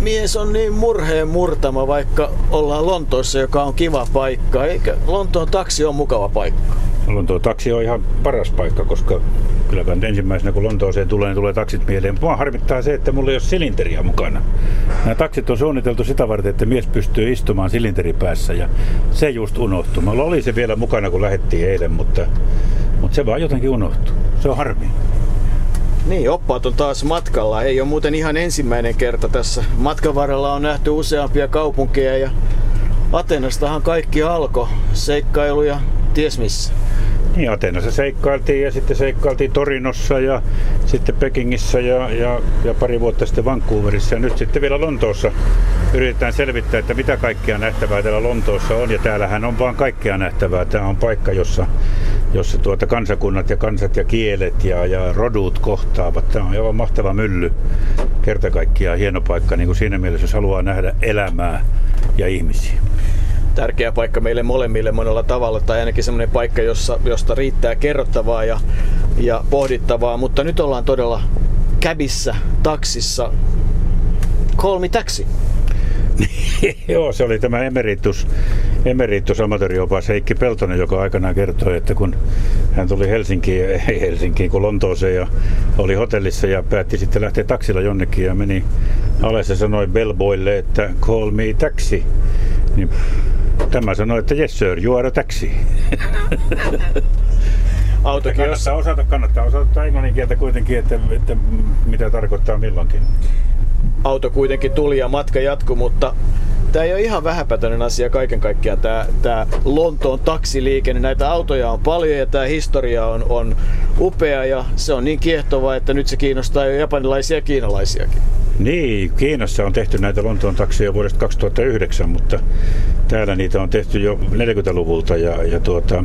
mies on niin murheen murtama, vaikka ollaan Lontoossa, joka on kiva paikka. Eikä Lontoon taksi on mukava paikka? Lontoon taksi on ihan paras paikka, koska kyllä ensimmäisenä kun Lontooseen tulee, niin tulee taksit mieleen. Mua harmittaa se, että mulla ei ole silinteriä mukana. Nämä taksit on suunniteltu sitä varten, että mies pystyy istumaan silinteripäässä ja se just unohtuu. Mulla oli se vielä mukana, kun lähettiin eilen, mutta, mutta se vaan jotenkin unohtuu. Se on harmi. Niin, oppaat on taas matkalla. Ei ole muuten ihan ensimmäinen kerta tässä. Matkan varrella on nähty useampia kaupunkeja ja Atenastahan kaikki alkoi. Seikkailu ja ties missä. Niin, Atenassa seikkailtiin ja sitten seikkailtiin Torinossa ja sitten Pekingissä ja, ja, ja pari vuotta sitten Vancouverissa. Ja nyt sitten vielä Lontoossa yritetään selvittää, että mitä kaikkea nähtävää täällä Lontoossa on. Ja täällähän on vaan kaikkea nähtävää. Tämä on paikka, jossa, jossa tuota kansakunnat ja kansat ja kielet ja, ja rodut kohtaavat. Tämä on aivan mahtava mylly. Kerta kaikkiaan hieno paikka niin kuin siinä mielessä, jos haluaa nähdä elämää ja ihmisiä tärkeä paikka meille molemmille monella tavalla, tai ainakin semmoinen paikka, jossa, josta riittää kerrottavaa ja, ja pohdittavaa. Mutta nyt ollaan todella käbissä, taksissa. Call me taxi. Joo, se oli tämä emeritus, emeritus amatööriopas Heikki Peltonen, joka aikanaan kertoi, että kun hän tuli Helsinkiin, ei Helsinkiin, kun Lontooseen ja oli hotellissa ja päätti sitten lähteä taksilla jonnekin ja meni alas ja sanoi bellboylle, että call me taxi. Niin Tämä sanoi, että yes sir, you are a taxi. Autokin kannattaa osata, kannattaa osata englannin kieltä kuitenkin, että, että mitä tarkoittaa milloinkin. Auto kuitenkin tuli ja matka jatkui, mutta tämä ei ole ihan vähäpätöinen asia kaiken kaikkiaan, tämä, tämä Lontoon taksiliikenne. Näitä autoja on paljon ja tämä historia on, on upea ja se on niin kiehtova, että nyt se kiinnostaa jo japanilaisia ja kiinalaisiakin. Niin, Kiinassa on tehty näitä Lontoon takseja vuodesta 2009, mutta täällä niitä on tehty jo 40-luvulta ja, ja tuota,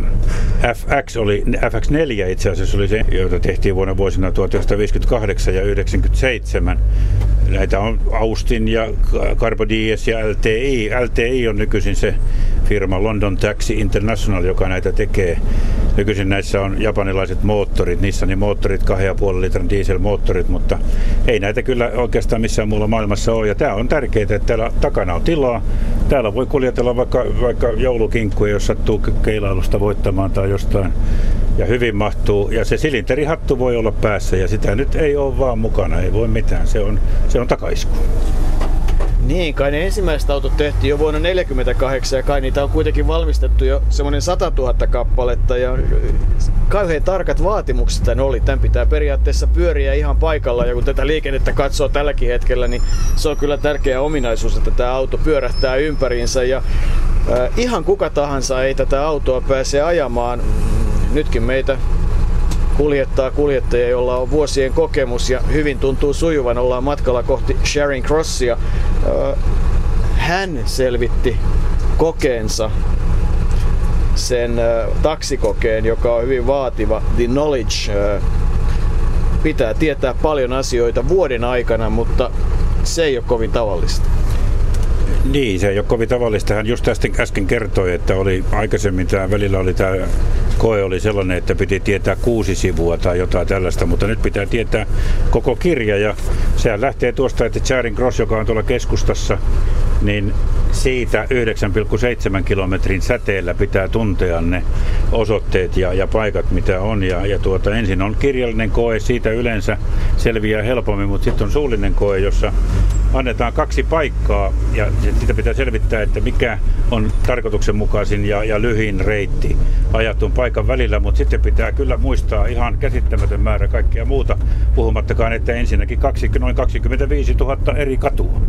FX oli, FX4 itse asiassa oli se, jota tehtiin vuonna vuosina 1958 ja 1997. Näitä on Austin ja Carbo Dies ja LTI. LTI on nykyisin se firma London Taxi International, joka näitä tekee. Nykyisin näissä on japanilaiset moottorit, Nissanin moottorit, 2,5 litran dieselmoottorit, mutta ei näitä kyllä oikeastaan missään muulla maailmassa ole. Ja tämä on tärkeää, että täällä takana on tilaa. Täällä voi kuljetella vaikka, vaikka joulukinkkuja, jos sattuu keilailusta voittamaan tai jostain. Ja hyvin mahtuu. Ja se silinterihattu voi olla päässä ja sitä nyt ei ole vaan mukana, ei voi mitään. Se on, se on takaisku. Niin, kai ne ensimmäiset autot tehtiin jo vuonna 1948 ja kai niitä on kuitenkin valmistettu jo semmoinen 100 000 kappaletta ja kauhean tarkat vaatimukset tämän oli. Tämän pitää periaatteessa pyöriä ihan paikalla ja kun tätä liikennettä katsoo tälläkin hetkellä, niin se on kyllä tärkeä ominaisuus, että tämä auto pyörähtää ympäriinsä ja äh, ihan kuka tahansa ei tätä autoa pääse ajamaan. Nytkin meitä kuljettaa kuljettaja, jolla on vuosien kokemus ja hyvin tuntuu sujuvan. Ollaan matkalla kohti Sharing Crossia. Hän selvitti kokeensa sen taksikokeen, joka on hyvin vaativa, The Knowledge. Pitää tietää paljon asioita vuoden aikana, mutta se ei ole kovin tavallista. Niin, se ei ole kovin tavallista. Hän just tästä äsken kertoi, että oli aikaisemmin tämä välillä oli tämä koe oli sellainen, että piti tietää kuusi sivua tai jotain tällaista, mutta nyt pitää tietää koko kirja ja sehän lähtee tuosta, että Charing Cross, joka on tuolla keskustassa, niin siitä 9,7 kilometrin säteellä pitää tuntea ne osoitteet ja, ja paikat, mitä on. Ja, ja tuota, ensin on kirjallinen koe, siitä yleensä selviää helpommin, mutta sitten on suullinen koe, jossa annetaan kaksi paikkaa ja sitä pitää selvittää, että mikä on tarkoituksenmukaisin ja, ja lyhin reitti ajatun paikan välillä, mutta sitten pitää kyllä muistaa ihan käsittämätön määrä kaikkea muuta, puhumattakaan, että ensinnäkin kaksi, noin 25 000 eri katua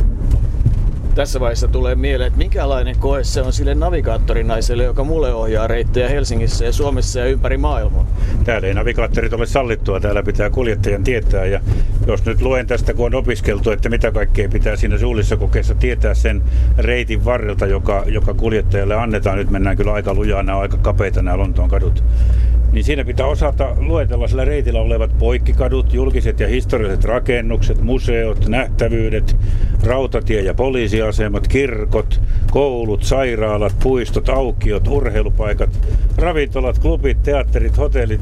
tässä vaiheessa tulee mieleen, että minkälainen koe se on sille navigaattorinaiselle, joka mulle ohjaa reittejä Helsingissä ja Suomessa ja ympäri maailmaa. Täällä ei navigaattorit ole sallittua, täällä pitää kuljettajan tietää. Ja jos nyt luen tästä, kun on opiskeltu, että mitä kaikkea pitää siinä suullisessa kokeessa tietää sen reitin varrelta, joka, joka kuljettajalle annetaan. Nyt mennään kyllä aika lujaa, nämä on aika kapeita nämä Lontoon kadut niin siinä pitää osata luetella sillä reitillä olevat poikkikadut, julkiset ja historialliset rakennukset, museot, nähtävyydet, rautatie- ja poliisiasemat, kirkot, koulut, sairaalat, puistot, aukiot, urheilupaikat, ravintolat, klubit, teatterit, hotellit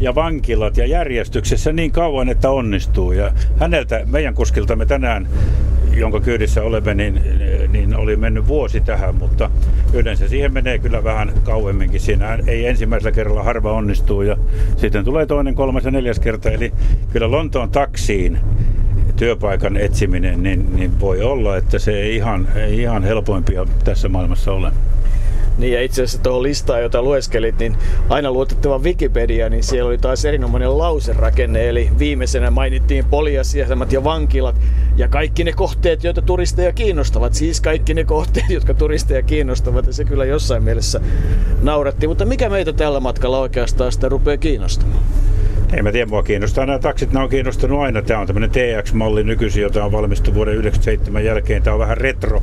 ja vankilat ja järjestyksessä niin kauan, että onnistuu. Ja häneltä, meidän kuskiltamme tänään jonka kyydissä olemme, niin, niin oli mennyt vuosi tähän, mutta yleensä siihen menee kyllä vähän kauemminkin. Siinä ei ensimmäisellä kerralla harva onnistuu ja sitten tulee toinen, kolmas ja neljäs kerta. Eli kyllä Lontoon taksiin työpaikan etsiminen, niin, niin voi olla, että se ei ihan, ei ihan helpoimpia tässä maailmassa ole. Niin ja itse asiassa tuohon listaan, jota lueskelit, niin aina luotettava Wikipedia, niin siellä oli taas erinomainen lauserakenne. Eli viimeisenä mainittiin poliasiasemat ja vankilat ja kaikki ne kohteet, joita turisteja kiinnostavat. Siis kaikki ne kohteet, jotka turisteja kiinnostavat. Ja se kyllä jossain mielessä nauratti. Mutta mikä meitä tällä matkalla oikeastaan sitä rupeaa kiinnostamaan? Ei mä tiedä, mua kiinnostaa nämä taksit, nämä on kiinnostanut aina. Tämä on tämmöinen TX-malli nykyisin, jota on valmistu vuoden 1997 jälkeen. Tämä on vähän retro,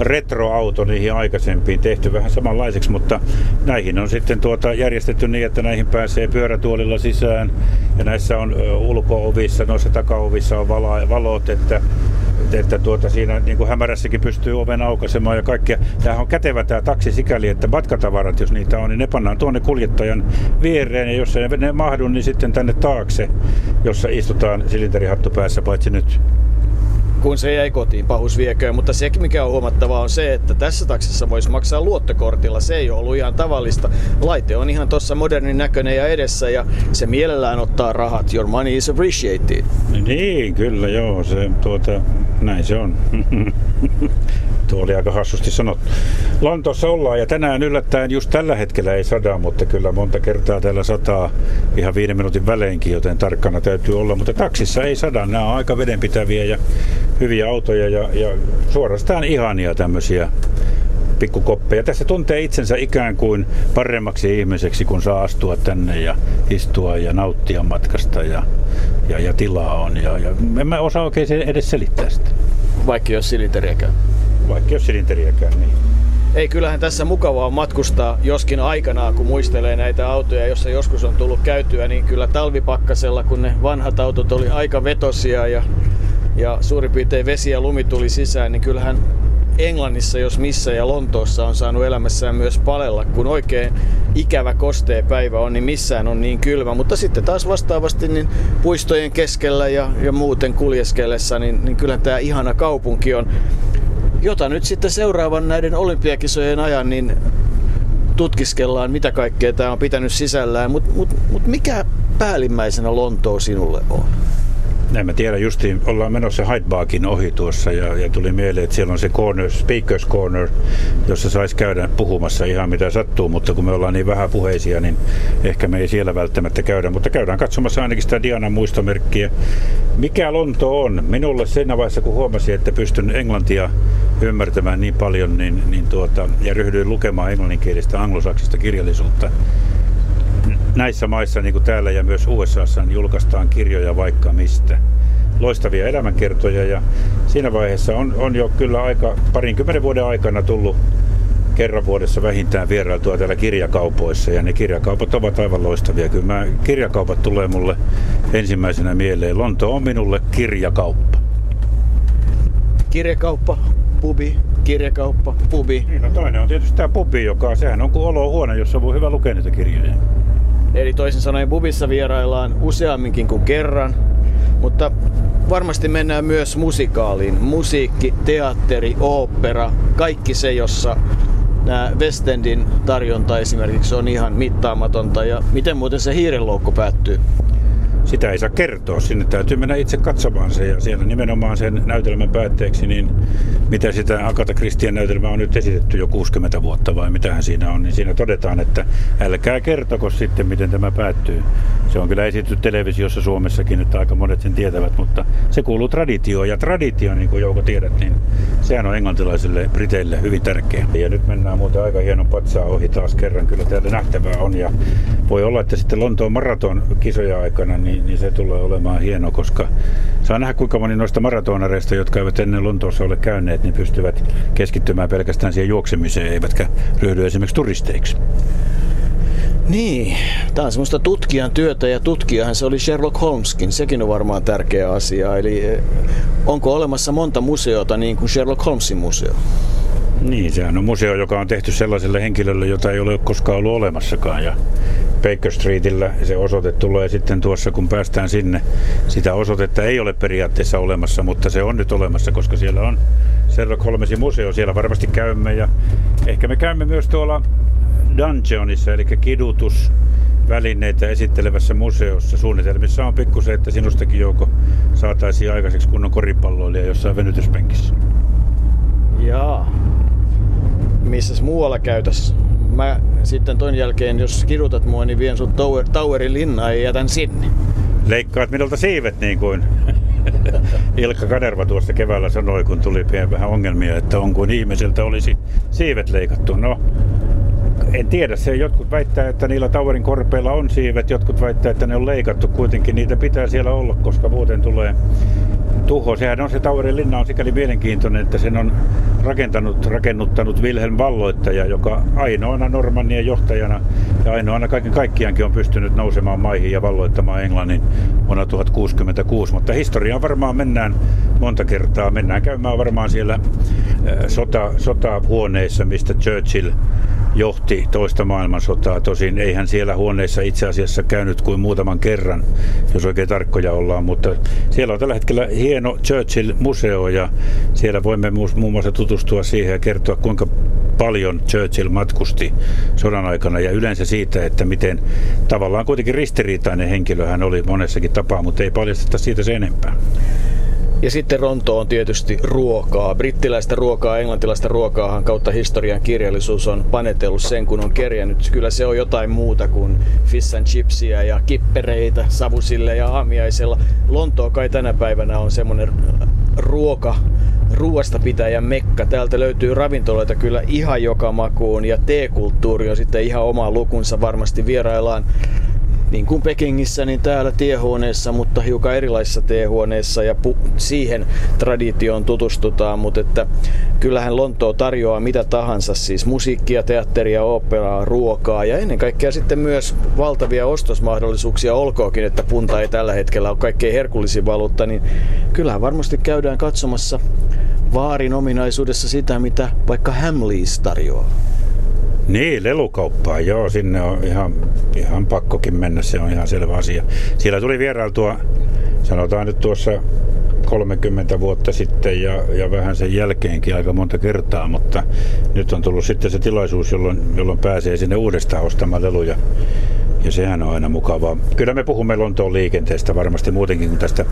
retroauto niihin aikaisempiin. Tehty vähän samanlaiseksi, mutta näihin on sitten tuota järjestetty niin, että näihin pääsee pyörätuolilla sisään. Ja näissä on ulkoovissa, noissa takaovissa on valot, että että tuota, siinä niin kuin hämärässäkin pystyy oven aukaisemaan ja kaikkea. Tämähän on kätevä tämä taksi sikäli, että matkatavarat, jos niitä on, niin ne pannaan tuonne kuljettajan viereen ja jos ei ne mahdu, niin sitten tänne taakse, jossa istutaan silinterihattu päässä, paitsi nyt kun se jäi kotiin, pahus vieköön. Mutta se, mikä on huomattavaa, on se, että tässä taksissa voisi maksaa luottokortilla. Se ei ole ollut ihan tavallista. Laite on ihan tuossa modernin näköinen ja edessä ja se mielellään ottaa rahat. Your money is appreciated. Niin, kyllä joo. Se, tuota, näin se on. Tuo oli aika hassusti sanottu. Lontoossa ollaan ja tänään yllättäen just tällä hetkellä ei sada, mutta kyllä monta kertaa täällä sataa ihan viiden minuutin väleinkin, joten tarkkana täytyy olla. Mutta taksissa ei sada, nämä on aika vedenpitäviä ja hyviä autoja ja, ja suorastaan ihania tämmöisiä pikkukoppeja. Tässä tuntee itsensä ikään kuin paremmaksi ihmiseksi, kun saa astua tänne ja istua ja nauttia matkasta ja, ja, ja tilaa on. Ja, ja en mä osaa oikein edes selittää sitä. Vaikka jos silinteriäkään. Vaikka jos silinteriäkään, niin. Ei, kyllähän tässä mukavaa matkustaa, joskin aikanaan, kun muistelee näitä autoja, jossa joskus on tullut käytyä, niin kyllä talvipakkasella, kun ne vanhat autot oli aika vetosia ja, ja suurin piirtein vesi ja lumi tuli sisään, niin kyllähän Englannissa, jos missä ja Lontoossa on saanut elämässään myös palella, kun oikein ikävä kostea päivä on, niin missään on niin kylmä. Mutta sitten taas vastaavasti niin puistojen keskellä ja, ja muuten kuljeskellessa, niin, niin kyllä tämä ihana kaupunki on, jota nyt sitten seuraavan näiden olympiakisojen ajan, niin tutkiskellaan, mitä kaikkea tämä on pitänyt sisällään. Mutta mut, mut mikä päällimmäisenä Lontoo sinulle on? En mä tiedä, justiin ollaan menossa Hyde Parkin ohi tuossa ja, ja tuli mieleen, että siellä on se corner, Speakers Corner, jossa saisi käydä puhumassa ihan mitä sattuu, mutta kun me ollaan niin vähän puheisia, niin ehkä me ei siellä välttämättä käydä, mutta käydään katsomassa ainakin sitä Dianan muistomerkkiä. Mikä Lonto on? Minulle siinä vaiheessa, kun huomasin, että pystyn englantia ymmärtämään niin paljon niin, niin tuota, ja ryhdyin lukemaan englanninkielistä anglosaksista kirjallisuutta, näissä maissa, niin kuin täällä ja myös USAssa, niin julkaistaan kirjoja vaikka mistä. Loistavia elämänkertoja ja siinä vaiheessa on, on jo kyllä aika parinkymmenen vuoden aikana tullut kerran vuodessa vähintään vierailtua täällä kirjakaupoissa ja ne kirjakaupat ovat aivan loistavia. Kyllä mä, kirjakaupat tulee mulle ensimmäisenä mieleen. Lonto on minulle kirjakauppa. Kirjakauppa, pubi, kirjakauppa, pubi. Niin, no toinen on tietysti tämä pubi, joka sehän on kuin olohuone, jossa voi hyvä lukea niitä kirjoja. Eli toisin sanoen pubissa vieraillaan useamminkin kuin kerran, mutta varmasti mennään myös musikaaliin. Musiikki, teatteri, opera, kaikki se, jossa nämä West Endin tarjonta esimerkiksi on ihan mittaamatonta. Ja miten muuten se hiirenloukko päättyy? Sitä ei saa kertoa. Sinne täytyy mennä itse katsomaan se ja siellä nimenomaan sen näytelmän päätteeksi, niin mitä sitä Akata Kristian näytelmää on nyt esitetty jo 60 vuotta vai mitähän siinä on, niin siinä todetaan, että älkää kertoko sitten, miten tämä päättyy. Se on kyllä esitetty televisiossa Suomessakin, että aika monet sen tietävät, mutta se kuuluu traditioon ja traditio, niin kuin Jouko tiedät, niin sehän on englantilaisille briteille hyvin tärkeä. Ja nyt mennään muuten aika hienon patsaa ohi taas kerran, kyllä täällä nähtävää on ja voi olla, että sitten Lontoon maraton kisoja aikana, niin, niin se tulee olemaan hieno, koska saa nähdä kuinka moni noista maratonareista, jotka eivät ennen Lontoossa ole käyneet, niin pystyvät keskittymään pelkästään siihen juoksemiseen, eivätkä ryhdy esimerkiksi turisteiksi. Niin, tämä on semmoista tutkijan työtä ja tutkijahan se oli Sherlock Holmeskin, sekin on varmaan tärkeä asia. Eli eh, onko olemassa monta museota niin kuin Sherlock Holmesin museo? Niin, sehän on museo, joka on tehty sellaiselle henkilölle, jota ei ole koskaan ollut olemassakaan. Ja Baker Streetillä se osoite tulee sitten tuossa, kun päästään sinne. Sitä osoitetta ei ole periaatteessa olemassa, mutta se on nyt olemassa, koska siellä on Sherlock Holmesin museo. Siellä varmasti käymme ja ehkä me käymme myös tuolla Dungeonissa, eli kidutus välineitä esittelevässä museossa. Suunnitelmissa on pikkusen, että sinustakin Jouko saataisiin aikaiseksi kunnon koripalloilija jossain venytyspenkissä. Jaa. Missäs muualla käytäs? Mä sitten ton jälkeen, jos kidutat mua, niin vien sut Tower, Towerin linnaan ja jätän sinne. Leikkaat minulta siivet niin kuin Ilkka Kanerva tuosta keväällä sanoi, kun tuli vähän ongelmia, että on kuin ihmiseltä olisi siivet leikattu. No, en tiedä, se jotkut väittää, että niillä Towerin korpeilla on siivet, jotkut väittää, että ne on leikattu. Kuitenkin niitä pitää siellä olla, koska muuten tulee tuho. Sehän on se Tauerin linna on sikäli mielenkiintoinen, että sen on rakentanut, rakennuttanut Wilhelm Valloittaja, joka ainoana Normannien johtajana ja ainoana kaiken kaikkiaankin on pystynyt nousemaan maihin ja valloittamaan Englannin vuonna 1066. Mutta historiaan varmaan mennään monta kertaa. Mennään käymään varmaan siellä sota, sotahuoneissa, mistä Churchill johti toista maailmansotaa. Tosin eihän siellä huoneessa itse asiassa käynyt kuin muutaman kerran, jos oikein tarkkoja ollaan, mutta siellä on tällä hetkellä hieno Churchill-museo ja siellä voimme muun muassa tutustua siihen ja kertoa, kuinka paljon Churchill matkusti sodan aikana ja yleensä siitä, että miten tavallaan kuitenkin ristiriitainen henkilö hän oli monessakin tapaa, mutta ei paljasteta siitä sen enempää. Ja sitten Ronto on tietysti ruokaa. Brittiläistä ruokaa, englantilaista ruokaahan kautta historian kirjallisuus on panetellut sen, kun on kerjännyt. Kyllä se on jotain muuta kuin fish and chipsia ja kippereitä savusille ja aamiaisella. Lontoa kai tänä päivänä on semmoinen ruoka, ruoasta pitäjä mekka. Täältä löytyy ravintoloita kyllä ihan joka makuun ja teekulttuuri on sitten ihan oma lukunsa. Varmasti vieraillaan niin kuin Pekingissä, niin täällä tiehuoneessa, mutta hiukan erilaisissa tiehuoneissa. Ja pu- siihen traditioon tutustutaan, mutta että kyllähän Lontoo tarjoaa mitä tahansa, siis musiikkia, teatteria, operaa, ruokaa ja ennen kaikkea sitten myös valtavia ostosmahdollisuuksia, olkoonkin, että punta ei tällä hetkellä ole kaikkein herkullisin valuutta, niin kyllähän varmasti käydään katsomassa vaarin ominaisuudessa sitä, mitä vaikka Hamleys tarjoaa. Niin, lelukauppaa, joo, sinne on ihan, ihan pakkokin mennä, se on ihan selvä asia. Siellä tuli vierailtua, sanotaan nyt tuossa 30 vuotta sitten ja, ja vähän sen jälkeenkin aika monta kertaa, mutta nyt on tullut sitten se tilaisuus, jolloin, jolloin pääsee sinne uudestaan ostamaan leluja. Ja sehän on aina mukavaa. Kyllä me puhumme Lontoon liikenteestä varmasti muutenkin kuin tästä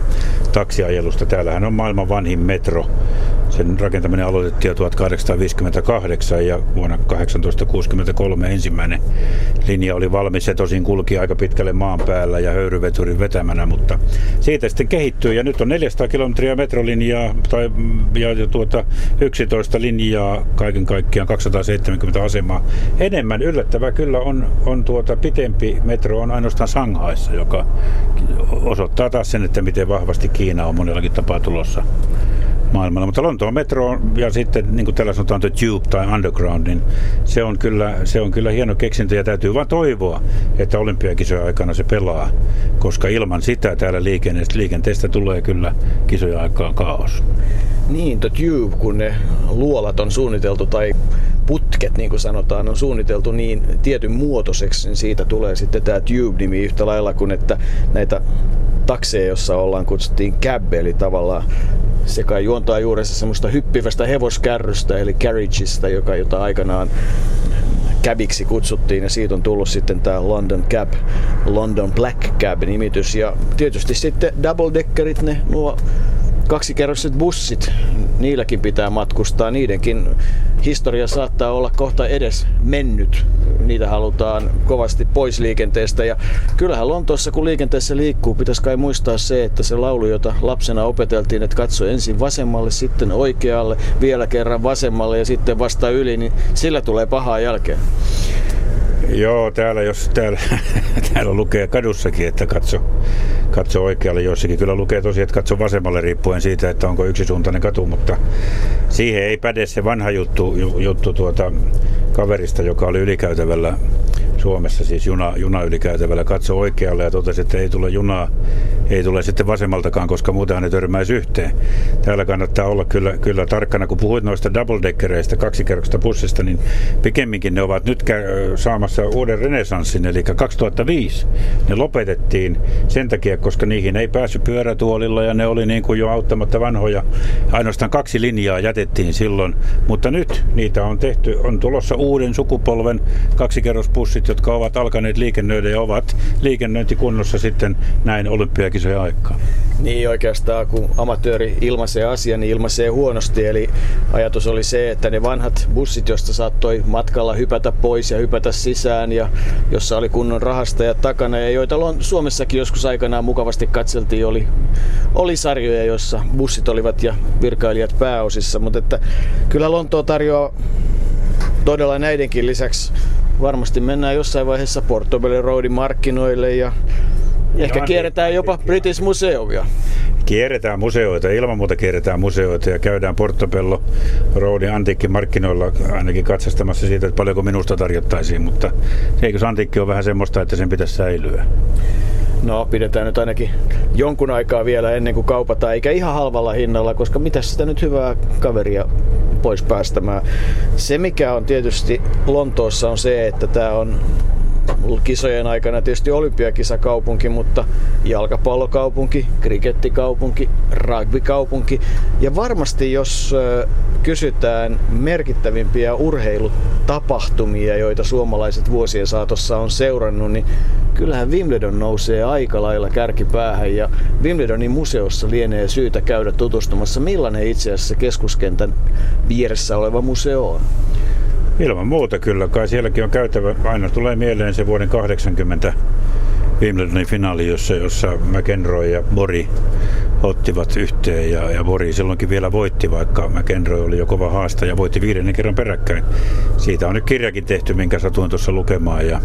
taksiajelusta. Täällähän on maailman vanhin metro. Sen rakentaminen aloitettiin jo 1858 ja vuonna 1863 ensimmäinen linja oli valmis. Se tosin kulki aika pitkälle maan päällä ja höyryveturin vetämänä, mutta siitä sitten kehittyy. Ja nyt on 400 kilometriä metrolinjaa tai, ja tuota, 11 linjaa kaiken kaikkiaan 270 asemaa. Enemmän yllättävää kyllä on, on tuota pitempi metro on ainoastaan Shanghaissa, joka osoittaa taas sen, että miten vahvasti Kiina on monellakin tapaa tulossa maailmalla. Mutta Lontoon metro ja sitten niin kuin tällä sanotaan The Tube tai Underground, niin se on kyllä, se on kyllä hieno keksintö ja täytyy vain toivoa, että olympiakisojen aikana se pelaa, koska ilman sitä täällä liikenteestä, liikenteestä tulee kyllä kisojen aikaan kaos. Niin, The Tube, kun ne luolat on suunniteltu tai putket, niin kuin sanotaan, on suunniteltu niin tietyn muotoiseksi, niin siitä tulee sitten tämä Tube-nimi yhtä lailla kuin että näitä takseja, jossa ollaan kutsuttiin cab, eli tavallaan se kai juontaa juurensa semmoista hyppivästä hevoskärrystä, eli carriageista, joka, jota aikanaan cabiksi kutsuttiin ja siitä on tullut sitten tämä London Cab, London Black Cab nimitys ja tietysti sitten double deckerit, ne nuo kaksikerroiset bussit, niilläkin pitää matkustaa. Niidenkin historia saattaa olla kohta edes mennyt. Niitä halutaan kovasti pois liikenteestä. Ja kyllähän Lontoossa, kun liikenteessä liikkuu, pitäisi kai muistaa se, että se laulu, jota lapsena opeteltiin, että katso ensin vasemmalle, sitten oikealle, vielä kerran vasemmalle ja sitten vasta yli, niin sillä tulee pahaa jälkeen. Joo, täällä, jos täällä, täällä lukee kadussakin, että katso, katso oikealle, jossakin kyllä lukee tosiaan, että katso vasemmalle riippuen siitä, että onko yksisuuntainen katu, mutta siihen ei päde se vanha juttu, juttu tuota, kaverista, joka oli ylikäytävällä Suomessa siis juna, juna ylikäytävällä, katsoi oikealle ja totesi, että ei tule junaa, ei tule sitten vasemmaltakaan, koska muutenhan ne törmäisi yhteen. Täällä kannattaa olla kyllä, kyllä tarkkana, kun puhuit noista double-deckereistä, kaksikerroksista bussista, niin pikemminkin ne ovat nyt saamassa uuden renesanssin, eli 2005 ne lopetettiin sen takia, koska niihin ei päässyt pyörätuolilla ja ne oli niin kuin jo auttamatta vanhoja. Ainoastaan kaksi linjaa jätettiin silloin, mutta nyt niitä on tehty, on tulossa uuden sukupolven kaksikerrosbussit, jotka ovat alkaneet liikennöidä ja ovat liikennöintikunnossa sitten näin olympiakisojen aikaa. Niin oikeastaan, kun amatööri ilmaisee asian, niin ilmaisee huonosti. Eli ajatus oli se, että ne vanhat bussit, joista saattoi matkalla hypätä pois ja hypätä sisään ja jossa oli kunnon rahastajat takana ja joita Suomessakin joskus aikanaan mukavasti katseltiin, oli, oli sarjoja, joissa bussit olivat ja virkailijat pääosissa. Mutta että kyllä Lontoa tarjoaa todella näidenkin lisäksi varmasti mennään jossain vaiheessa Portobello Roadin markkinoille ja Ehkä Joo, kierretään niin, jopa British Museumia. Kierretään museoita, ilman muuta kierretään museoita ja käydään Portobello Roadin antiikkimarkkinoilla ainakin katsastamassa siitä, että paljonko minusta tarjottaisiin, mutta eikö antiikki on vähän semmoista, että sen pitäisi säilyä? No, pidetään nyt ainakin jonkun aikaa vielä ennen kuin kaupataan, eikä ihan halvalla hinnalla, koska mitä sitä nyt hyvää kaveria pois päästämään. Se mikä on tietysti Lontoossa on se, että tämä on kisojen aikana tietysti olympiakisakaupunki, mutta jalkapallokaupunki, krikettikaupunki, rugbykaupunki. Ja varmasti jos kysytään merkittävimpiä urheilutapahtumia, joita suomalaiset vuosien saatossa on seurannut, niin kyllähän Wimbledon nousee aika lailla kärkipäähän ja Wimbledonin museossa lienee syytä käydä tutustumassa, millainen itse asiassa keskuskentän vieressä oleva museo on. Ilman muuta kyllä, kai sielläkin on käytävä. Aina tulee mieleen se vuoden 80 Wimbledonin finaali, jossa, jossa McEnroe ja Bori ottivat yhteen ja, ja Bori silloinkin vielä voitti, vaikka McEnroe oli jo kova haasta ja voitti viidennen kerran peräkkäin. Siitä on nyt kirjakin tehty, minkä satuin tuossa lukemaan ja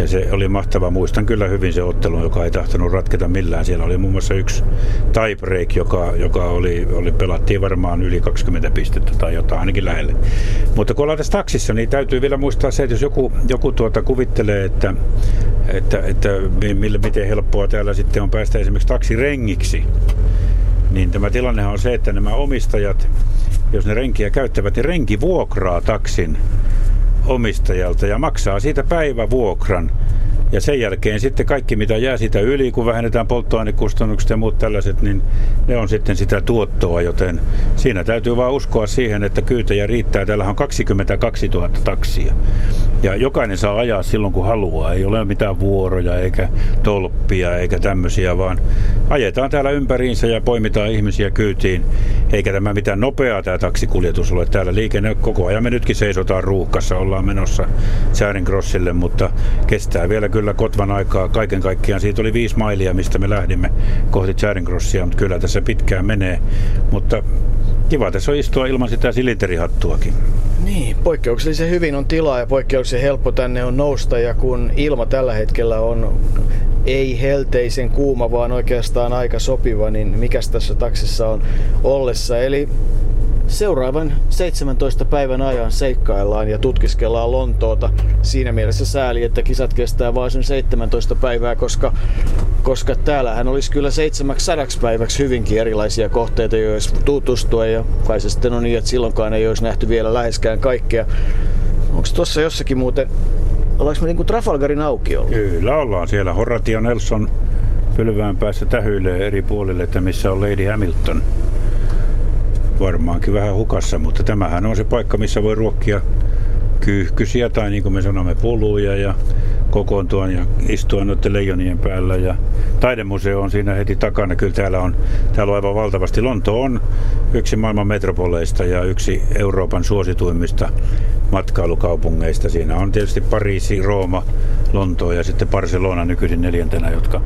ja se oli mahtava. Muistan kyllä hyvin se ottelu, joka ei tahtonut ratketa millään. Siellä oli muun muassa yksi tiebreak, joka, joka oli, oli, pelattiin varmaan yli 20 pistettä tai jotain, ainakin lähelle. Mutta kun ollaan tässä taksissa, niin täytyy vielä muistaa se, että jos joku, joku tuota kuvittelee, että, että, että millä, miten helppoa täällä sitten on päästä esimerkiksi taksirengiksi, niin tämä tilanne on se, että nämä omistajat, jos ne renkiä käyttävät, niin renki vuokraa taksin omistajalta ja maksaa siitä päivävuokran. Ja sen jälkeen sitten kaikki, mitä jää sitä yli, kun vähennetään polttoainekustannukset ja muut tällaiset, niin ne on sitten sitä tuottoa, joten siinä täytyy vaan uskoa siihen, että kyytejä riittää. Täällä on 22 000 taksia. Ja jokainen saa ajaa silloin, kun haluaa. Ei ole mitään vuoroja eikä tolppia eikä tämmöisiä, vaan ajetaan täällä ympäriinsä ja poimitaan ihmisiä kyytiin. Eikä tämä mitään nopeaa tämä taksikuljetus ole. Täällä liikenne koko ajan me nytkin seisotaan ruuhkassa, ollaan menossa Charing Crossille, mutta kestää vielä kyllä Kotvan aikaa. Kaiken kaikkiaan siitä oli viisi mailia, mistä me lähdimme kohti Charing Crossia, mutta kyllä tässä pitkään menee. Mutta kiva tässä on istua ilman sitä silinterihattuakin. Niin, poikkeuksellisen hyvin on tilaa ja poikkeuksellisen helppo tänne on nousta ja kun ilma tällä hetkellä on ei helteisen kuuma, vaan oikeastaan aika sopiva, niin mikäs tässä taksissa on ollessa. Eli seuraavan 17 päivän ajan seikkaillaan ja tutkiskellaan Lontoota. Siinä mielessä sääli, että kisat kestää vain sen 17 päivää, koska, koska täällähän olisi kyllä 700 päiväksi hyvinkin erilaisia kohteita, joissa tutustua. Ja kai se sitten on niin, että silloinkaan ei olisi nähty vielä läheskään kaikkea. Onko tuossa jossakin muuten, ollaanko me niinku Trafalgarin aukiolla? Kyllä ollaan siellä. Horatio Nelson pylvään päässä tähyilee eri puolille, että missä on Lady Hamilton varmaankin vähän hukassa, mutta tämähän on se paikka, missä voi ruokkia kyyhkysiä tai niin kuin me sanomme puluja ja kokoontua ja istua noiden leijonien päällä. Ja taidemuseo on siinä heti takana. Kyllä täällä on, täällä on aivan valtavasti. Lonto on yksi maailman metropoleista ja yksi Euroopan suosituimmista matkailukaupungeista. Siinä on tietysti Pariisi, Rooma, Lontoa ja sitten Barcelona nykyisin neljäntenä, jotka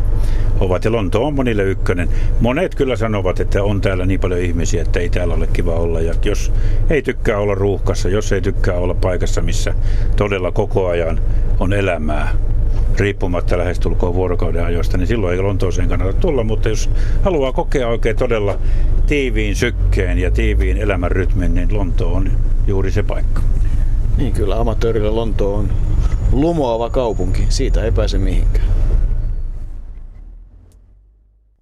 ovat. Ja Lonto on monille ykkönen. Monet kyllä sanovat, että on täällä niin paljon ihmisiä, että ei täällä ole kiva olla. Ja jos ei tykkää olla ruuhkassa, jos ei tykkää olla paikassa, missä todella koko ajan on elämää, riippumatta lähestulkoon vuorokauden ajoista, niin silloin ei Lontooseen kannata tulla, mutta jos haluaa kokea oikein todella tiiviin sykkeen ja tiiviin elämän rytmin, niin Lonto on juuri se paikka. Niin kyllä, amatöörillä Lonto on lumoava kaupunki. Siitä ei pääse mihinkään.